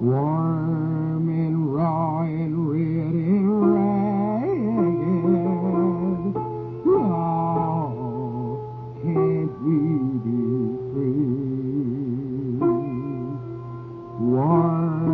warm and raw and red and ragged. Oh, can't we be free? Warm